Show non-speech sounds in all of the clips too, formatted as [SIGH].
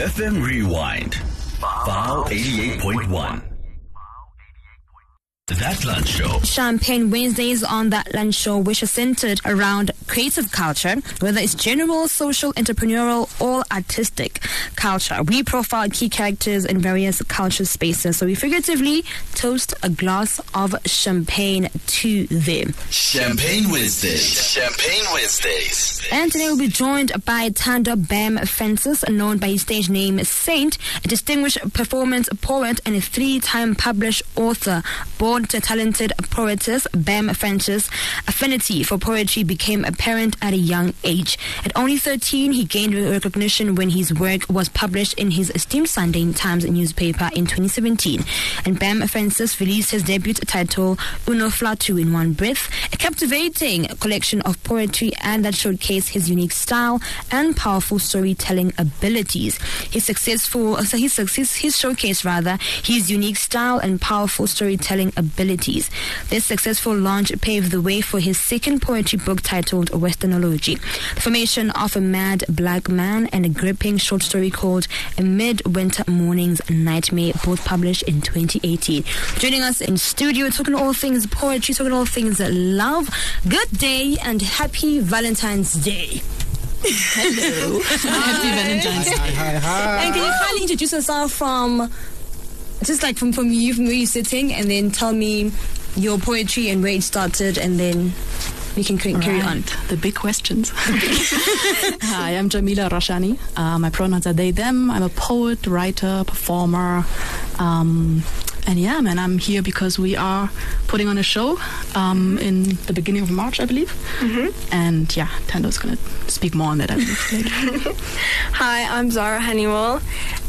FM Rewind. File 88.1. That Lunch Show. Champagne Wednesdays on that lunch show, which is centered around creative culture, whether it's general, social, entrepreneurial, or artistic culture. We profile key characters in various culture spaces, so we figuratively toast a glass of champagne to them. Champagne Wednesdays. Champagne Wednesdays. And today we'll be joined by Thando Bam Francis, known by his stage name Saint, a distinguished performance poet and a three-time published author. Born to talented poetess, Bam Francis' affinity for poetry became apparent at a young age. At only 13, he gained recognition when his work was published in his esteemed Sunday Times newspaper in 2017. And Bam Francis released his debut title, Uno Flatu in One Breath, a captivating collection of poetry and that showcased his unique style and powerful storytelling abilities. His successful, so his success, his showcase rather, his unique style and powerful storytelling abilities. This successful launch paved the way for his second poetry book titled Westernology, the formation of a mad black man, and a gripping short story called A Midwinter Morning's Nightmare, both published in 2018. Joining us in studio, talking all things poetry, talking all things love. Good day and happy Valentine's Day. Hello. [LAUGHS] Happy Valentine's Day. Hi, hi. And can you kindly introduce yourself from, just like from, from you, from where you're sitting, and then tell me your poetry and where it started, and then we can c- carry on. The big questions. [LAUGHS] Hi, I'm Jamila Rashani. Uh, my pronouns are they, them. I'm a poet, writer, performer. Um, and yeah, man, I'm here because we are putting on a show um, in the beginning of March, I believe. Mm-hmm. And yeah, Thando's going to speak more on that, I believe. [LAUGHS] Hi, I'm Zara Honeywell,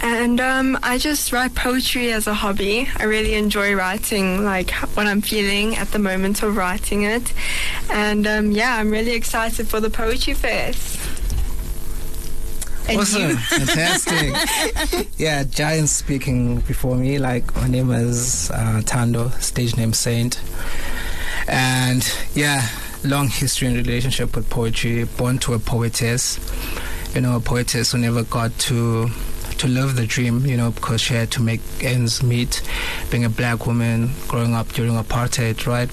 and um, I just write poetry as a hobby. I really enjoy writing, like what I'm feeling at the moment of writing it, and um, yeah, I'm really excited for the poetry fest. And awesome, fantastic. [LAUGHS] yeah, Giant speaking before me. Like my name is uh, Thando, stage name Saint, and yeah, long history and relationship with poetry. Born to a poetess, you know, a poetess who never got to to live the dream, you know, because she had to make ends meet, being a black woman growing up during apartheid, right?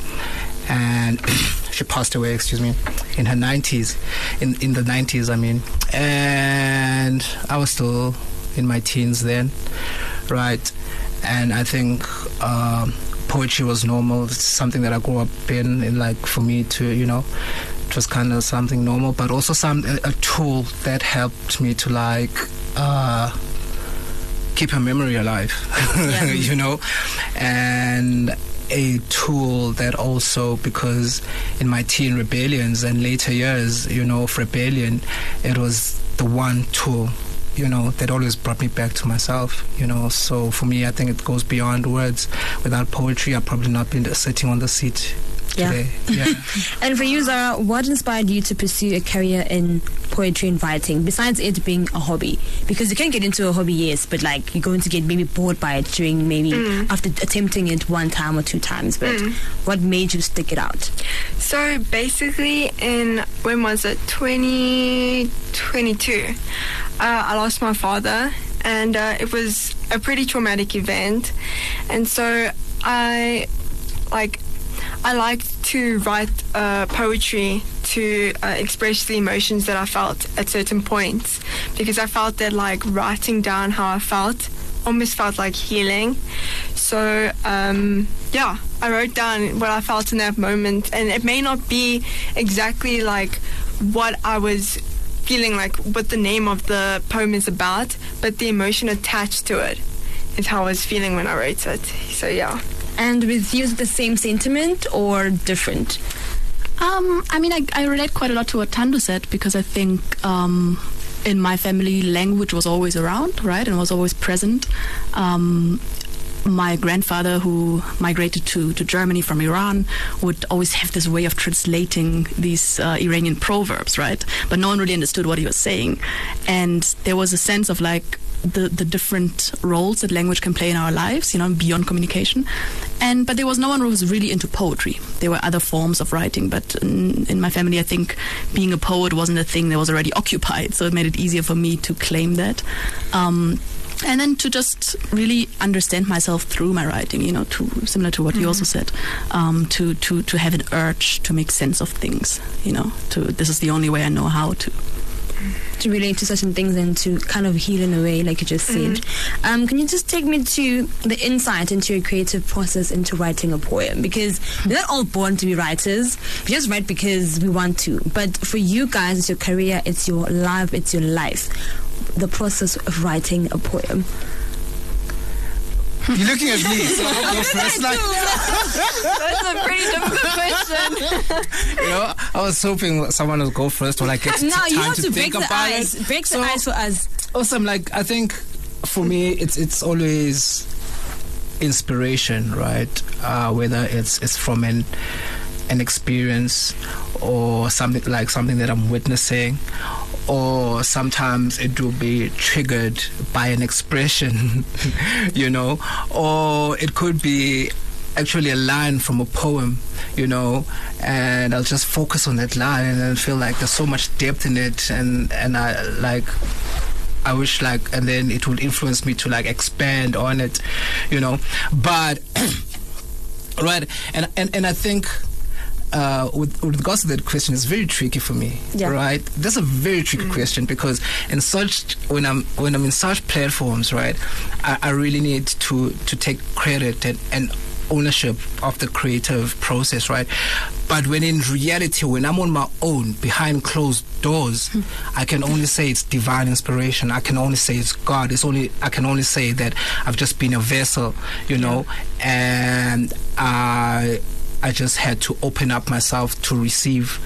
And [CLEARS THROAT] she passed away, excuse me, in her 90s, in in the 90s, I mean, and I was still in my teens then, right? And I think um, poetry was normal. It's something that I grew up in, and like for me to, you know, it was kind of something normal, but also some a, a tool that helped me to like. Uh, keep her memory alive, [LAUGHS] you know, and a tool that also because in my teen rebellions and later years, you know, of rebellion, it was the one tool. You know, that always brought me back to myself, you know. So for me, I think it goes beyond words. Without poetry, I'd probably not been sitting on the seat. Today. Yeah. [LAUGHS] And for you, Zara, what inspired you to pursue a career in poetry and writing, besides it being a hobby? Because you can get into a hobby, yes, but like you're going to get maybe bored by it during maybe after attempting it one time or two times. But what made you stick it out? So basically, in when was it? 2022. Uh, I lost my father, and uh, it was a pretty traumatic event. And so I, like, I liked to write uh, poetry to uh, express the emotions that I felt at certain points because I felt that like writing down how I felt almost felt like healing. So um, yeah, I wrote down what I felt in that moment, and it may not be exactly like what I was feeling like what the name of the poem is about, but the emotion attached to it is how I was feeling when I wrote it. So yeah. And with you, the same sentiment or different? Um, I mean, I, I relate quite a lot to what Thando said because I think um, in my family, language was always around, right, and was always present. Um, my grandfather, who migrated to, to Germany from Iran, would always have this way of translating these uh, Iranian proverbs, right? But no one really understood what he was saying. And there was a sense of like, the, the different roles that language can play in our lives, you know, beyond communication. and but there was no one who was really into poetry. There were other forms of writing, but in, in my family, I think being a poet wasn't a thing that was already occupied, so it made it easier for me to claim that. Um, and then to just really understand myself through my writing, you know, to similar to what you also said, um, to to to have an urge to make sense of things, you know. To this is the only way I know how to. To relate to certain things and to kind of heal in a way, like you just said. Um, can you just take me to the insight into your creative process into writing a poem? Because we're not all born to be writers. We just write because we want to. But for you guys, it's your career, it's your life, it's your life. The process of writing a poem. You're looking at me, so go. Like, That's a pretty difficult question. [LAUGHS] you know, I was hoping someone would go first when I get No, time you have to, to break the ice. it. Break the ice for us. awesome like i think for me it's it's always inspiration right uh, whether it's it's from an an experience or something like something that i'm witnessing or sometimes it will be triggered by an expression [LAUGHS] you know or it could be actually a line from a poem, you know, and I'll just focus on that line and feel like there's so much depth in it, and and I like. I wish like, and then it would influence me to like expand on it, you know. But [CLEARS THROAT] right, and and and I think uh, with, with regards to that question, it's very tricky for me. Yeah. Right, that's a very tricky question because in such when I'm when I'm in such platforms, right, I, I really need to to take credit and, and ownership of the creative process, right? But when in reality, when I'm on my own behind closed doors, I can only say it's divine inspiration. I can only say it's God. It's only I can only say that I've just been a vessel, you know, and I. I just had to open up myself to receive,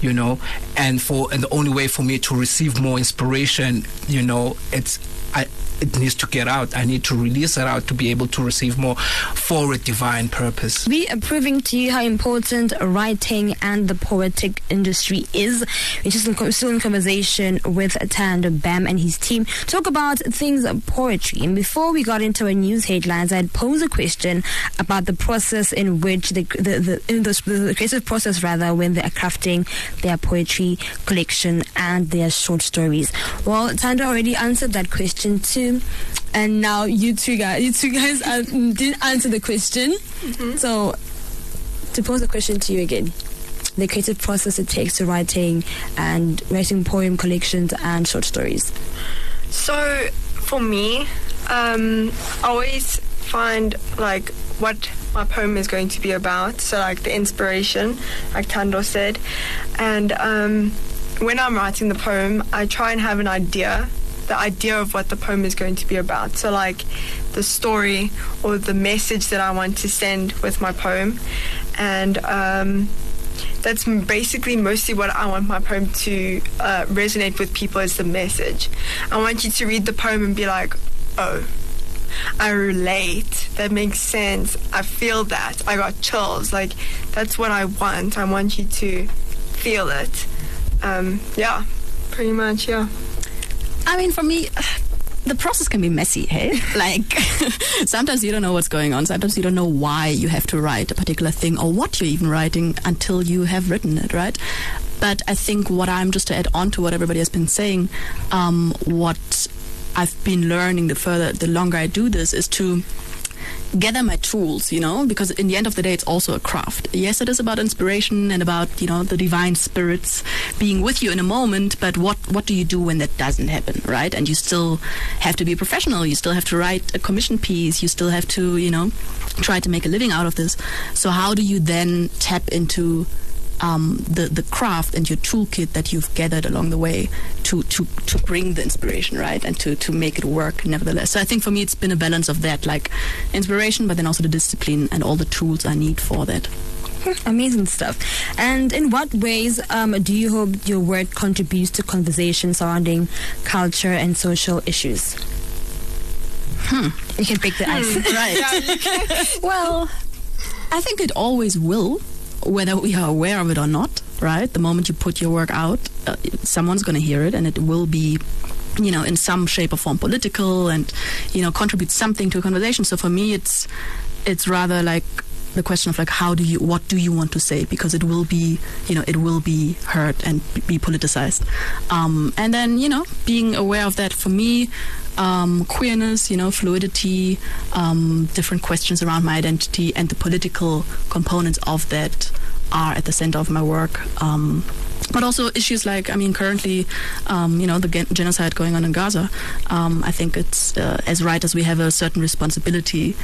you know, and for and the only way for me to receive more inspiration, you know, it's I it needs to get out. I need to release it out to be able to receive more for a divine purpose. We are proving to you how important writing and the poetic industry is. We're just in, still in conversation with Thando Bam and his team. Talk about things of poetry. And before we got into our news headlines, I'd pose a question about the process in which the the, the, in the, the creative process rather when they are crafting their poetry collection and their short stories. Well, Tando already answered that question too. And now you two guys, you two guys [LAUGHS] uh, didn't answer the question. So, to pose the question to you again, the creative process it takes to writing and writing poem collections and short stories. So for me, um, I always find like what my poem is going to be about. So like the inspiration, like Thando said, and um, when I'm writing the poem, I try and have an idea, the idea of what the poem is going to be about. So like the story or the message that I want to send with my poem, and um, that's basically mostly what I want my poem to uh, resonate with people as the message. I want you to read the poem and be like, oh, I relate. That makes sense. I feel that. I got chills. Like, that's what I want. I want you to feel it. Um, yeah, pretty much, yeah. I mean, for me, the process can be messy, hey? [LAUGHS] like, [LAUGHS] sometimes you don't know what's going on. Sometimes you don't know why you have to write a particular thing or what you're even writing until you have written it, right? But I think what I'm just to add on to what everybody has been saying, um, what I've been learning the further, the longer I do this is to gather my tools, you know, because in the end of the day, it's also a craft. Yes, it is about inspiration and about, you know, the divine spirits being with you in a moment, but what, what do you do when that doesn't happen, right? And you still have to be a professional. You still have to write a commission piece. You still have to, you know, try to make a living out of this. So how do you then tap into um, the the craft and your toolkit that you've gathered along the way to to to bring the inspiration right and to to make it work nevertheless. So I think for me it's been a balance of that like inspiration, but then also the discipline and all the tools I need for that. [LAUGHS] Amazing stuff. And in what ways um, do you hope your work contributes to conversation surrounding culture and social issues? Hmm. You can break the ice. [LAUGHS] Right. [LAUGHS] well, I think it always will, whether we are aware of it or not, right? The moment you put your work out, uh, someone's going to hear it and it will be you know in some shape or form political and you know contribute something to a conversation so for me it's it's rather like the question of like how do you what do you want to say? Because it will be you know it will be heard and be politicized. Um, and then you know being aware of that for me um, queerness you know fluidity um, different questions around my identity and the political components of that are at the center of my work. Um, but also issues like, I mean, currently, um, you know, the gen- genocide going on in Gaza. Um, I think it's uh, as writers we have a certain responsibility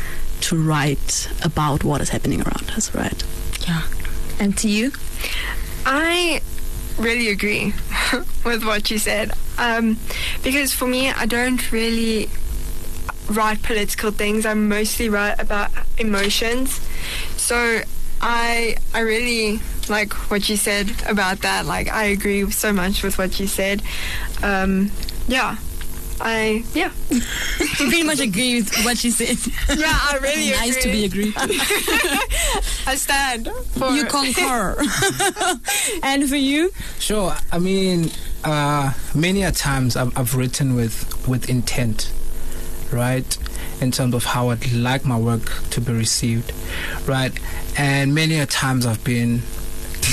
to write about what is happening around us, right? Yeah. And to you? I really agree [LAUGHS] with what you said. Um, because for me, I don't really write political things. I mostly write about emotions. So I I really like what you said about that. Like I agree so much with what you said. Um, yeah. I yeah [LAUGHS] You pretty much agree with what she said. yeah I really [LAUGHS] nice to be agree. agreed. [LAUGHS] I stand for You concur. and for you? Sure. I mean, uh, many a times I've, I've written with with intent, right? In terms of how I'd like my work to be received, right? And many a times I've been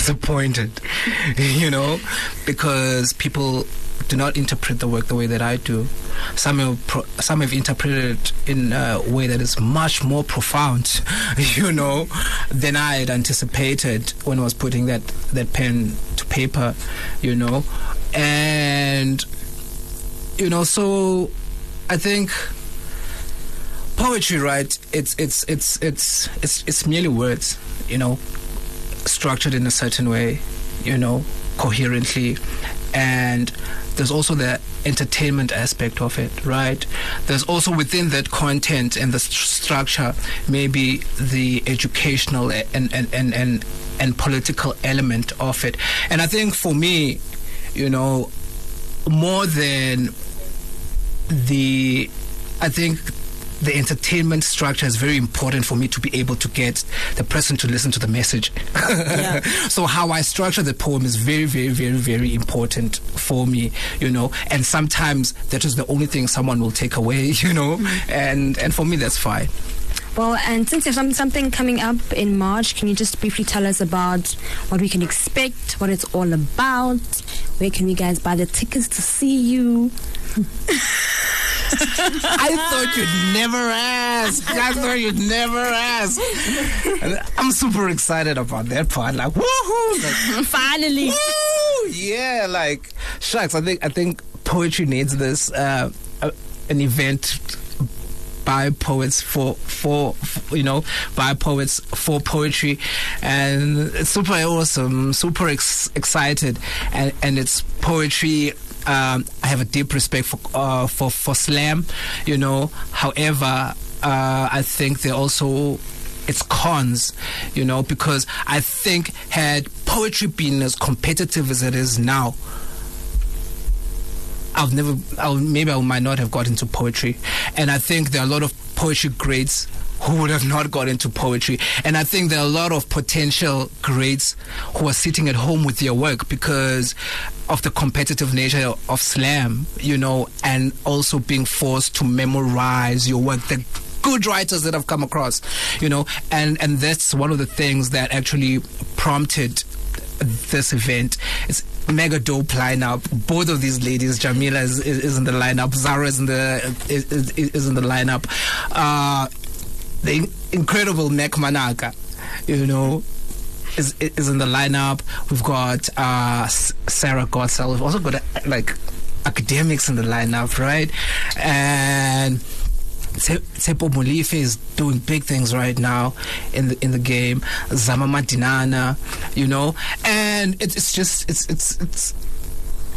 disappointed, [LAUGHS] you know, because people do not interpret the work the way that I do. Some have, pro- some have interpreted it in a way that is much more profound, [LAUGHS] you know, than I had anticipated when I was putting that, that pen to paper, you know. And, you know, so I think poetry, right? It's it's it's it's it's it's merely words, you know, structured in a certain way, you know, coherently, and there's also the entertainment aspect of it, right? There's also within that content and the st- structure, maybe the educational and and and and, and political element of it, and I think for me, you know, more than the, I think the entertainment structure is very important for me to be able to get the person to listen to the message. [LAUGHS] so how I structure the poem is very, very, very, very important for me, you know. And sometimes that is the only thing someone will take away, [LAUGHS] you know. Mm-hmm. And and for me that's fine. Well, and since there's some, something coming up in March, can you just briefly tell us about what we can expect, what it's all about? Where can we guys buy the tickets to see you? [LAUGHS] I thought you'd never ask. I thought you'd never ask. And I'm super excited about that part. Like, woohoo! Like, Finally. Woo! Yeah, like shucks. I think I think poetry needs this uh, uh, an event by poets for, for for you know by poets for poetry, and it's super awesome, super ex- excited, and and it's poetry. Um, I have a deep respect for uh, for for slam, you know. However, uh, I think they also its cons, you know, because I think had poetry been as competitive as it is now, I've never, I'll, maybe I might not have got into poetry. And I think there are a lot of poetry greats who would have not got into poetry. And I think there are a lot of potential greats who are sitting at home with their work because of the competitive nature of slam, you know, and also being forced to memorize your work. The good writers that I've come across, you know, and, and that's one of the things that actually prompted this event. It's mega dope lineup. Both of these ladies, Jamila is, is, is in the lineup, Zara is in the is, is, in the lineup. Uh, the incredible Mak Manaka, you know, is is in the lineup. We've got uh, Sarah Godsell. We've also got uh, like academics in the lineup, right? And Tsepo Molife is doing big things right now in the in the game. Zama Madinana, you know, and it's just it's it's it's.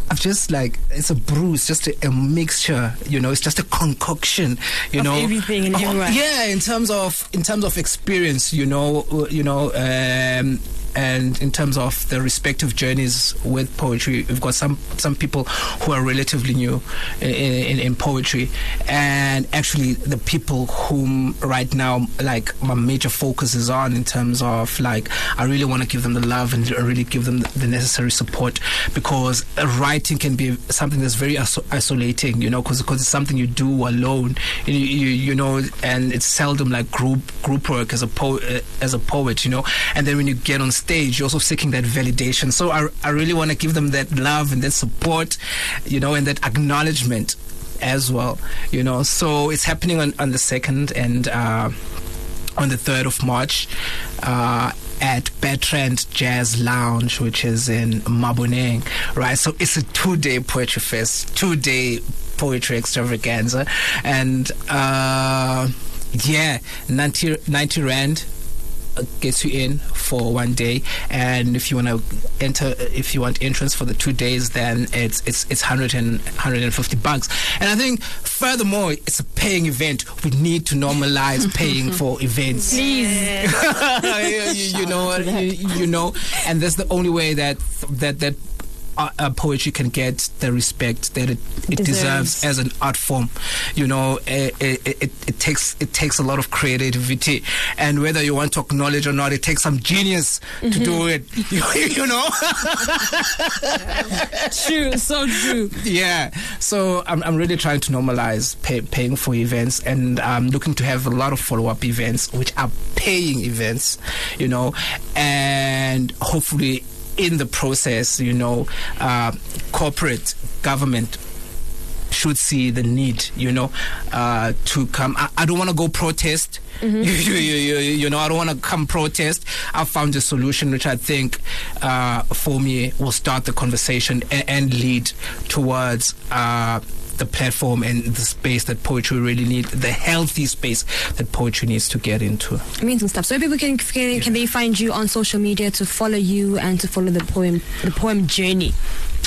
I've just like it's a brew. It's just a, a mixture, you know. It's just a concoction, you Of know. everything and Oh. Yeah, in terms of in terms of experience, you know, you know, um, and in terms of the respective journeys with poetry, we've got some some people who are relatively new in, in, in poetry, and actually the people whom right now like my major focus is on in terms of like I really want to give them the love and really give them the, necessary support because writing can be something that's very isolating, you know, because because it's something you do alone, you, you, you know, and it's seldom like group group work as a po- as a poet, you know, and then when you get on stage, you're also seeking that validation. So I, I really want to give them that love and that support, you know, and that acknowledgement as well, you know. So it's happening on, on the second and uh, on the third of March. Uh, at Bertrand Jazz Lounge, which is in Maboneng, right? So it's a two-day poetry fest, two-day poetry extravaganza, and uh, yeah, 90, 90 rand gets you in for one day. And if you want to enter if you want entrance for the two days then it's it's it's 100 and 150 bucks. And i think furthermore it's a paying event. We need to normalize [LAUGHS] paying for events. Please. [LAUGHS] you, you know you, you know. And that's the only way that that that uh, poetry can get the respect that it, it deserves. Deserves. as an art form. You know, it, it, it, it takes it takes a lot of creativity, and whether you want to acknowledge or not, it takes some genius to do mm-hmm. it. [LAUGHS] You, you know, [LAUGHS] True, so true. yeah. So I'm I'm really trying to normalize pay, paying for events, and I'm looking to have a lot of follow up events, which are paying events. You know, and hopefully in the process, you know, uh, corporate government should see the need, you know, uh, to come. I, I don't want to go protest. [LAUGHS] You, you, you, you, you know, I don't want to come protest. I found a solution which I think, uh, for me, will start the conversation and, and lead towards. Uh, the platform and the space that poetry really needs, the healthy space that poetry needs to get into. Amazing stuff. So people can can, can they find you on social media to follow you and to follow the poem the poem journey,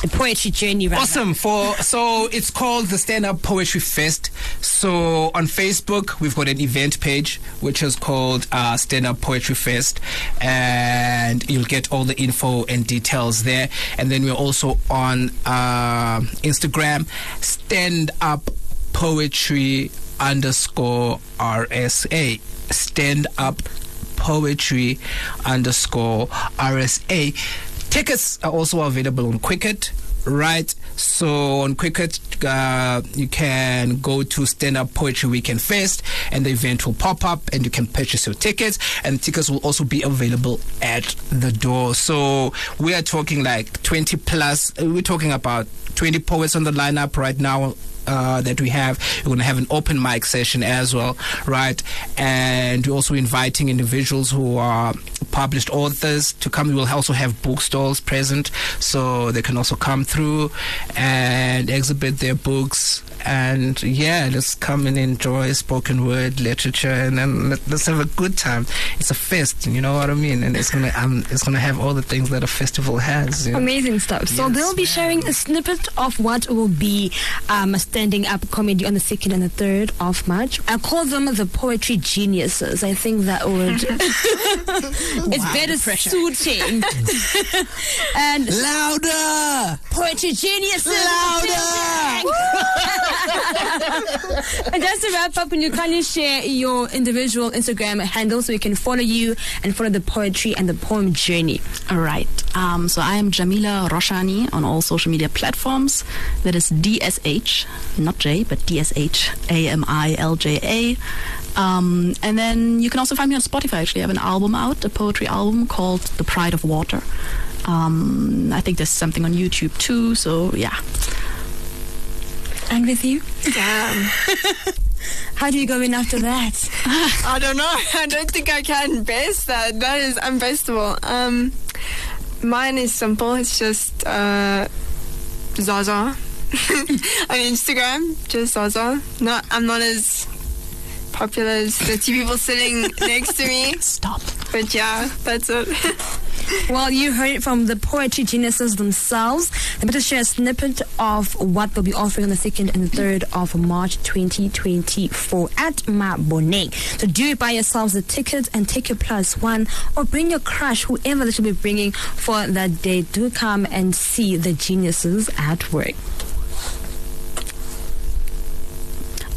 poetry journey. Awesome. For so it's called the Stand Up Poetry Fest. So on Facebook we've got an event page which is called uh, Stand Up Poetry Fest, and you'll get all the info and details there. And then we're also on uh, Instagram, Stand Up Poetry underscore RSA. Stand Up Poetry underscore RSA. Tickets are also available on Quicket, right? So on Quicket, uh, you can go to Stand Up Poetry Weekend Fest, and the event will pop up, and you can purchase your tickets. And tickets will also be available at the door. So we are talking like 20 plus. We're talking about 20 poets on the lineup right now uh, that we have. We're going to have an open mic session as well, right? And we're also inviting individuals who are published authors to come. We will also have bookstores present, so they can also come through and exhibit their books. And yeah, let's come and enjoy spoken word literature, and then let, let's have a good time. It's a fest, you know what I mean? And it's gonna, um, it's gonna have all the things that a festival has. you know? Amazing stuff. So Yes, they'll be sharing a snippet of what will be um, standing up comedy on the second and the third of March. I call them the poetry geniuses. I think that would [LAUGHS] [LAUGHS] it's better suiting. [LAUGHS] and Louder! poetry geniuses. Louder! [LAUGHS] and just to wrap up, can you kindly share your individual Instagram handle so we can follow you and follow the poetry and the poem journey? All right. Um, so I am Jamila Roshani on all social media platforms. That is DSH, not J, but DSH, A M I L J A. Um, and then you can also find me on Spotify. Actually, I have an album out, a poetry album called The Pride of Water. Um, I think there's something on YouTube too. So yeah. And with you? Damn. [LAUGHS] How do you go in after that? I don't know. [LAUGHS] I don't think I can best that. That is unbestable. Um, mine is simple. It's just uh, Zaza [LAUGHS] on Instagram. Just Zaza. Not. I'm not as popular as the two people sitting next to me. Stop. But yeah, that's it. Well, you heard it from the poetry geniuses themselves. They better share a snippet of what they'll be offering on the 2nd and the 3rd of March 2024 at Mabone. So do buy yourselves a ticket and take your plus one or bring your crush, whoever they should be bringing for that day. Do come and see the geniuses at work.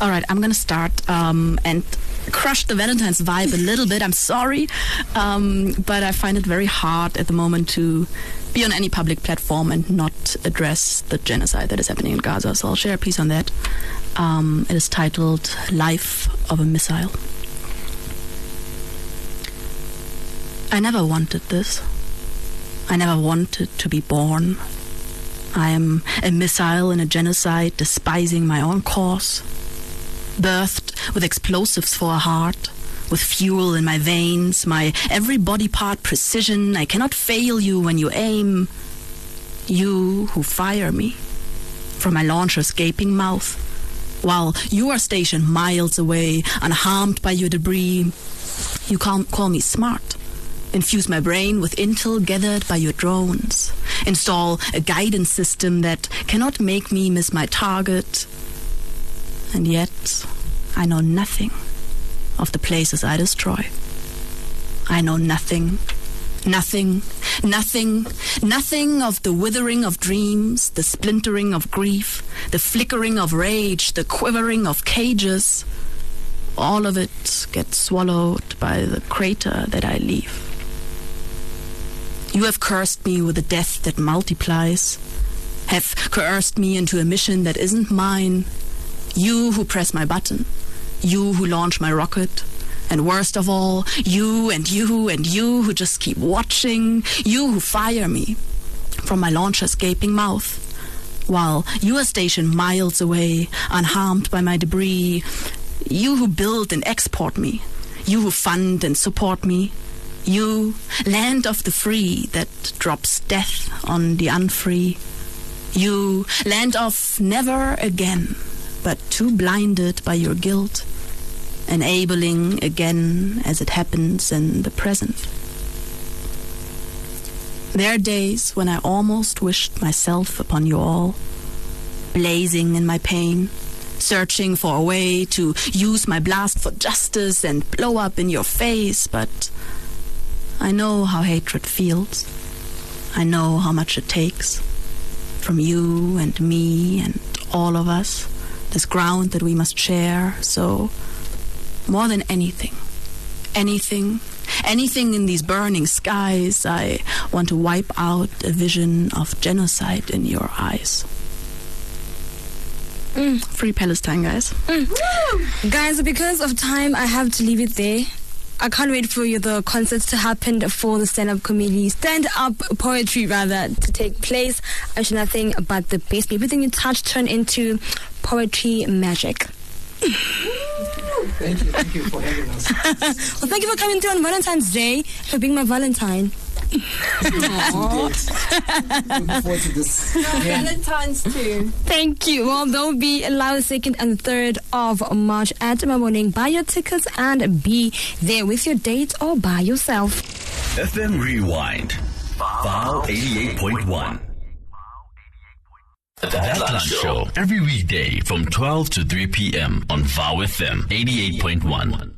All right, I'm gonna start um, and crush the Valentine's vibe a little bit. I'm sorry, um, but I find it very hard at the moment to be on any public platform and not address the genocide that is happening in Gaza. So I'll share a piece on that. Um, it is titled "Life of a Missile." I never wanted this. I never wanted to be born. I am a missile in a genocide, despising my own cause birthed with explosives for a heart, with fuel in my veins, my every body part precision. I cannot fail you when you aim. You who fire me from my launcher's gaping mouth, while you are stationed miles away, unharmed by your debris. You call, call me smart. Infuse my brain with intel gathered by your drones. Install a guidance system that cannot make me miss my target and yet I know nothing of the places I destroy. I know nothing, nothing, nothing, nothing of the withering of dreams, the splintering of grief, the flickering of rage, the quivering of cages. All of it gets swallowed by the crater that I leave. You have cursed me with a death that multiplies, have coerced me into a mission that isn't mine, you who press my button, you who launch my rocket, and worst of all, you and you and you who just keep watching, you who fire me from my launcher's gaping mouth, while you are stationed miles away, unharmed by my debris, you who build and export me, you who fund and support me, you, land of the free that drops death on the unfree, you, land of never again but too blinded by your guilt, enabling again as it happens in the present. There are days when I almost wished myself upon you all, blazing in my pain, searching for a way to use my blast for justice and blow up in your face, but I know how hatred feels. I know how much it takes from you and me and all of us this ground that we must share. So, more than anything, anything, anything in these burning skies, I want to wipe out a vision of genocide in your eyes. Mm. Free Palestine, guys. Mm. Guys, because of time, I have to leave it there. I can't wait for you the concerts to happen for the stand-up comedy, stand-up poetry rather, to take place. I wish nothing but the best. Everything you touch turn into poetry magic. Thank you, thank you for having us. [LAUGHS] well, thank you for coming through on Valentine's Day, for being my Valentine. Looking forward to this. Yeah. Valentine's too. Thank you. Well, they'll be allowed second and third of March at my morning. Buy your tickets and be there with your date or by yourself. FM Rewind. Vow 88.1. The Lunch Show every weekday from 12 to 3 p.m. on Vow FM 88.1.